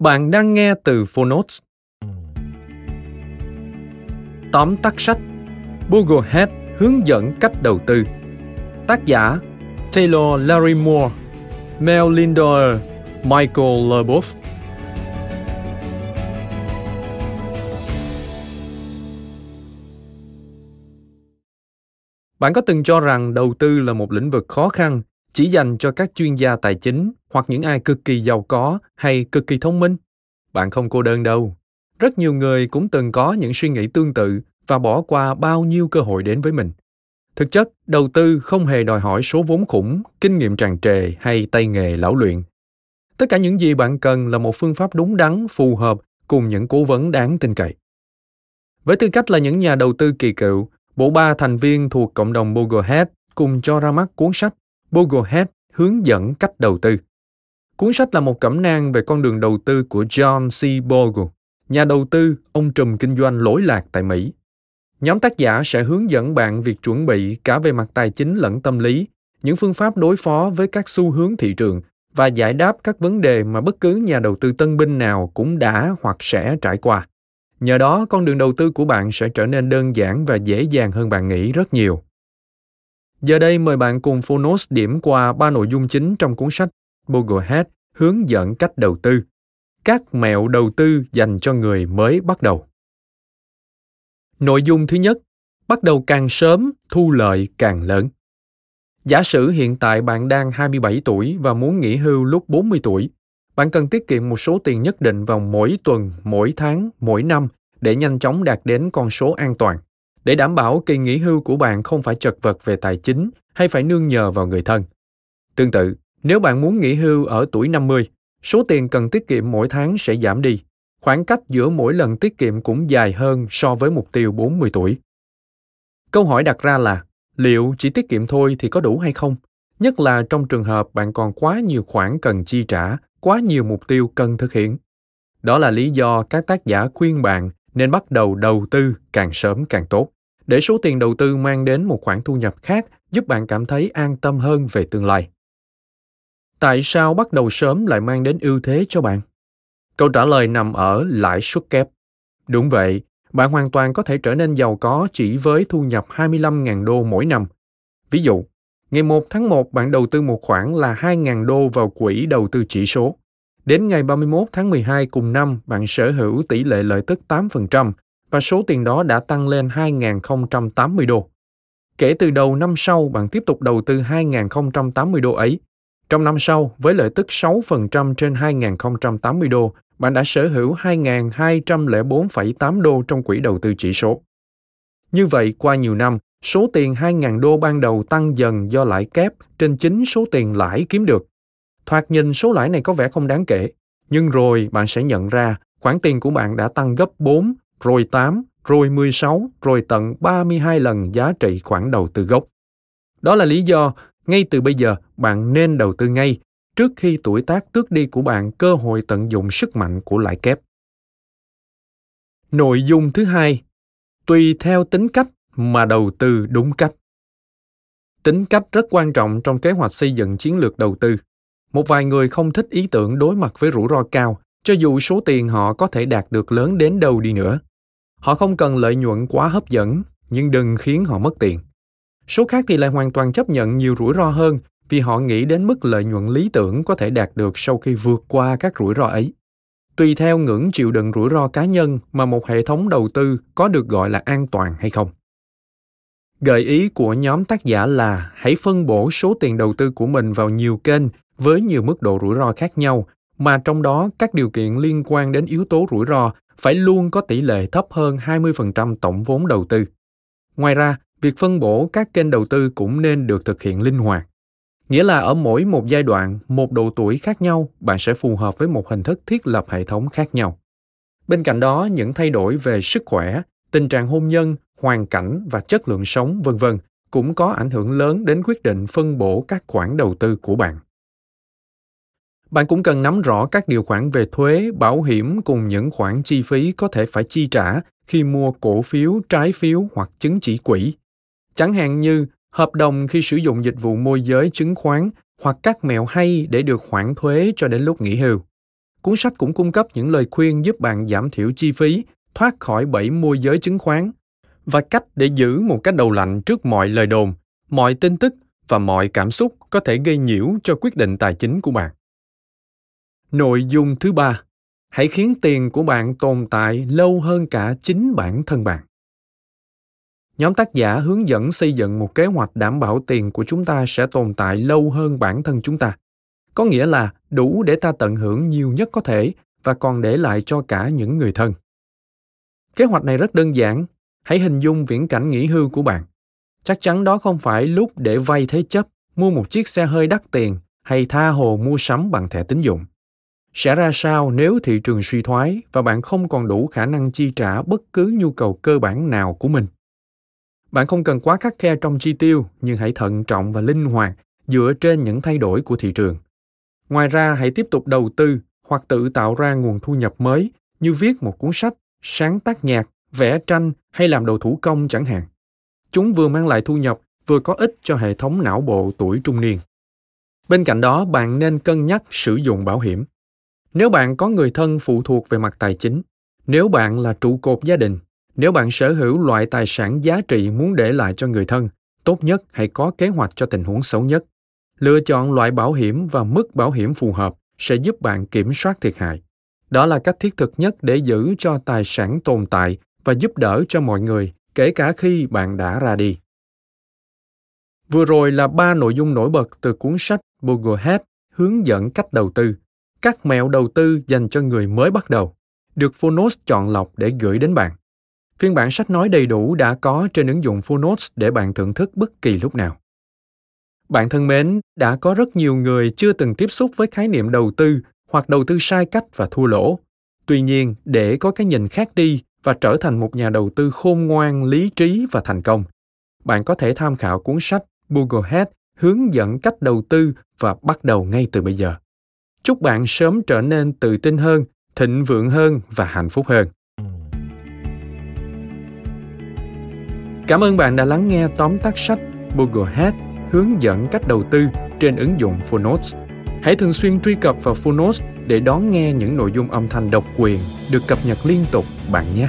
Bạn đang nghe từ Phonotes. Tóm tắt sách, Google Head hướng dẫn cách đầu tư. Tác giả, Taylor Larry Moore Mel Lindor Michael Leboff Bạn có từng cho rằng đầu tư là một lĩnh vực khó khăn chỉ dành cho các chuyên gia tài chính hoặc những ai cực kỳ giàu có hay cực kỳ thông minh. Bạn không cô đơn đâu. Rất nhiều người cũng từng có những suy nghĩ tương tự và bỏ qua bao nhiêu cơ hội đến với mình. Thực chất, đầu tư không hề đòi hỏi số vốn khủng, kinh nghiệm tràn trề hay tay nghề lão luyện. Tất cả những gì bạn cần là một phương pháp đúng đắn, phù hợp cùng những cố vấn đáng tin cậy. Với tư cách là những nhà đầu tư kỳ cựu, bộ ba thành viên thuộc cộng đồng Boglehead cùng cho ra mắt cuốn sách Bogohead hướng dẫn cách đầu tư. Cuốn sách là một cẩm nang về con đường đầu tư của John C. Bogle, nhà đầu tư, ông trùm kinh doanh lỗi lạc tại Mỹ. Nhóm tác giả sẽ hướng dẫn bạn việc chuẩn bị cả về mặt tài chính lẫn tâm lý, những phương pháp đối phó với các xu hướng thị trường và giải đáp các vấn đề mà bất cứ nhà đầu tư tân binh nào cũng đã hoặc sẽ trải qua. Nhờ đó, con đường đầu tư của bạn sẽ trở nên đơn giản và dễ dàng hơn bạn nghĩ rất nhiều. Giờ đây mời bạn cùng Phonos điểm qua ba nội dung chính trong cuốn sách Boglehead hướng dẫn cách đầu tư. Các mẹo đầu tư dành cho người mới bắt đầu. Nội dung thứ nhất, bắt đầu càng sớm, thu lợi càng lớn. Giả sử hiện tại bạn đang 27 tuổi và muốn nghỉ hưu lúc 40 tuổi, bạn cần tiết kiệm một số tiền nhất định vào mỗi tuần, mỗi tháng, mỗi năm để nhanh chóng đạt đến con số an toàn để đảm bảo kỳ nghỉ hưu của bạn không phải chật vật về tài chính hay phải nương nhờ vào người thân. Tương tự, nếu bạn muốn nghỉ hưu ở tuổi 50, số tiền cần tiết kiệm mỗi tháng sẽ giảm đi. Khoảng cách giữa mỗi lần tiết kiệm cũng dài hơn so với mục tiêu 40 tuổi. Câu hỏi đặt ra là, liệu chỉ tiết kiệm thôi thì có đủ hay không? Nhất là trong trường hợp bạn còn quá nhiều khoản cần chi trả, quá nhiều mục tiêu cần thực hiện. Đó là lý do các tác giả khuyên bạn nên bắt đầu đầu tư càng sớm càng tốt để số tiền đầu tư mang đến một khoản thu nhập khác giúp bạn cảm thấy an tâm hơn về tương lai tại sao bắt đầu sớm lại mang đến ưu thế cho bạn câu trả lời nằm ở lãi suất kép đúng vậy bạn hoàn toàn có thể trở nên giàu có chỉ với thu nhập 25.000 đô mỗi năm. Ví dụ, ngày 1 tháng 1 bạn đầu tư một khoản là 2.000 đô vào quỹ đầu tư chỉ số. Đến ngày 31 tháng 12 cùng năm, bạn sở hữu tỷ lệ lợi tức 8% và số tiền đó đã tăng lên 2.080 đô. Kể từ đầu năm sau, bạn tiếp tục đầu tư 2.080 đô ấy. Trong năm sau, với lợi tức 6% trên 2.080 đô, bạn đã sở hữu 2.204,8 đô trong quỹ đầu tư chỉ số. Như vậy, qua nhiều năm, số tiền 2.000 đô ban đầu tăng dần do lãi kép trên chính số tiền lãi kiếm được. Thoạt nhìn số lãi này có vẻ không đáng kể, nhưng rồi bạn sẽ nhận ra khoản tiền của bạn đã tăng gấp 4, rồi 8, rồi 16, rồi tận 32 lần giá trị khoản đầu tư gốc. Đó là lý do ngay từ bây giờ bạn nên đầu tư ngay trước khi tuổi tác tước đi của bạn cơ hội tận dụng sức mạnh của lãi kép. Nội dung thứ hai, tùy theo tính cách mà đầu tư đúng cách. Tính cách rất quan trọng trong kế hoạch xây dựng chiến lược đầu tư. Một vài người không thích ý tưởng đối mặt với rủi ro cao cho dù số tiền họ có thể đạt được lớn đến đâu đi nữa. Họ không cần lợi nhuận quá hấp dẫn, nhưng đừng khiến họ mất tiền. Số khác thì lại hoàn toàn chấp nhận nhiều rủi ro hơn vì họ nghĩ đến mức lợi nhuận lý tưởng có thể đạt được sau khi vượt qua các rủi ro ấy. Tùy theo ngưỡng chịu đựng rủi ro cá nhân mà một hệ thống đầu tư có được gọi là an toàn hay không. Gợi ý của nhóm tác giả là hãy phân bổ số tiền đầu tư của mình vào nhiều kênh với nhiều mức độ rủi ro khác nhau, mà trong đó các điều kiện liên quan đến yếu tố rủi ro phải luôn có tỷ lệ thấp hơn 20% tổng vốn đầu tư. Ngoài ra, việc phân bổ các kênh đầu tư cũng nên được thực hiện linh hoạt. Nghĩa là ở mỗi một giai đoạn, một độ tuổi khác nhau, bạn sẽ phù hợp với một hình thức thiết lập hệ thống khác nhau. Bên cạnh đó, những thay đổi về sức khỏe, tình trạng hôn nhân, hoàn cảnh và chất lượng sống, vân vân cũng có ảnh hưởng lớn đến quyết định phân bổ các khoản đầu tư của bạn. Bạn cũng cần nắm rõ các điều khoản về thuế, bảo hiểm cùng những khoản chi phí có thể phải chi trả khi mua cổ phiếu, trái phiếu hoặc chứng chỉ quỹ. Chẳng hạn như hợp đồng khi sử dụng dịch vụ môi giới chứng khoán hoặc các mẹo hay để được khoản thuế cho đến lúc nghỉ hưu. Cuốn sách cũng cung cấp những lời khuyên giúp bạn giảm thiểu chi phí, thoát khỏi bẫy môi giới chứng khoán và cách để giữ một cách đầu lạnh trước mọi lời đồn, mọi tin tức và mọi cảm xúc có thể gây nhiễu cho quyết định tài chính của bạn. Nội dung thứ ba, hãy khiến tiền của bạn tồn tại lâu hơn cả chính bản thân bạn. Nhóm tác giả hướng dẫn xây dựng một kế hoạch đảm bảo tiền của chúng ta sẽ tồn tại lâu hơn bản thân chúng ta. Có nghĩa là đủ để ta tận hưởng nhiều nhất có thể và còn để lại cho cả những người thân. Kế hoạch này rất đơn giản, hãy hình dung viễn cảnh nghỉ hưu của bạn. Chắc chắn đó không phải lúc để vay thế chấp, mua một chiếc xe hơi đắt tiền hay tha hồ mua sắm bằng thẻ tín dụng. Sẽ ra sao nếu thị trường suy thoái và bạn không còn đủ khả năng chi trả bất cứ nhu cầu cơ bản nào của mình? Bạn không cần quá khắc khe trong chi tiêu, nhưng hãy thận trọng và linh hoạt dựa trên những thay đổi của thị trường. Ngoài ra, hãy tiếp tục đầu tư hoặc tự tạo ra nguồn thu nhập mới như viết một cuốn sách, sáng tác nhạc, vẽ tranh hay làm đồ thủ công chẳng hạn. Chúng vừa mang lại thu nhập, vừa có ích cho hệ thống não bộ tuổi trung niên. Bên cạnh đó, bạn nên cân nhắc sử dụng bảo hiểm. Nếu bạn có người thân phụ thuộc về mặt tài chính, nếu bạn là trụ cột gia đình, nếu bạn sở hữu loại tài sản giá trị muốn để lại cho người thân, tốt nhất hãy có kế hoạch cho tình huống xấu nhất. Lựa chọn loại bảo hiểm và mức bảo hiểm phù hợp sẽ giúp bạn kiểm soát thiệt hại. Đó là cách thiết thực nhất để giữ cho tài sản tồn tại và giúp đỡ cho mọi người, kể cả khi bạn đã ra đi. Vừa rồi là ba nội dung nổi bật từ cuốn sách Google Head hướng dẫn cách đầu tư, các mẹo đầu tư dành cho người mới bắt đầu, được Phonos chọn lọc để gửi đến bạn. Phiên bản sách nói đầy đủ đã có trên ứng dụng Phonos để bạn thưởng thức bất kỳ lúc nào. Bạn thân mến, đã có rất nhiều người chưa từng tiếp xúc với khái niệm đầu tư hoặc đầu tư sai cách và thua lỗ. Tuy nhiên, để có cái nhìn khác đi và trở thành một nhà đầu tư khôn ngoan, lý trí và thành công, bạn có thể tham khảo cuốn sách Google Head hướng dẫn cách đầu tư và bắt đầu ngay từ bây giờ. Chúc bạn sớm trở nên tự tin hơn, thịnh vượng hơn và hạnh phúc hơn. Cảm ơn bạn đã lắng nghe tóm tắt sách Google Head hướng dẫn cách đầu tư trên ứng dụng Phonotes. Hãy thường xuyên truy cập vào Phonotes để đón nghe những nội dung âm thanh độc quyền được cập nhật liên tục bạn nhé.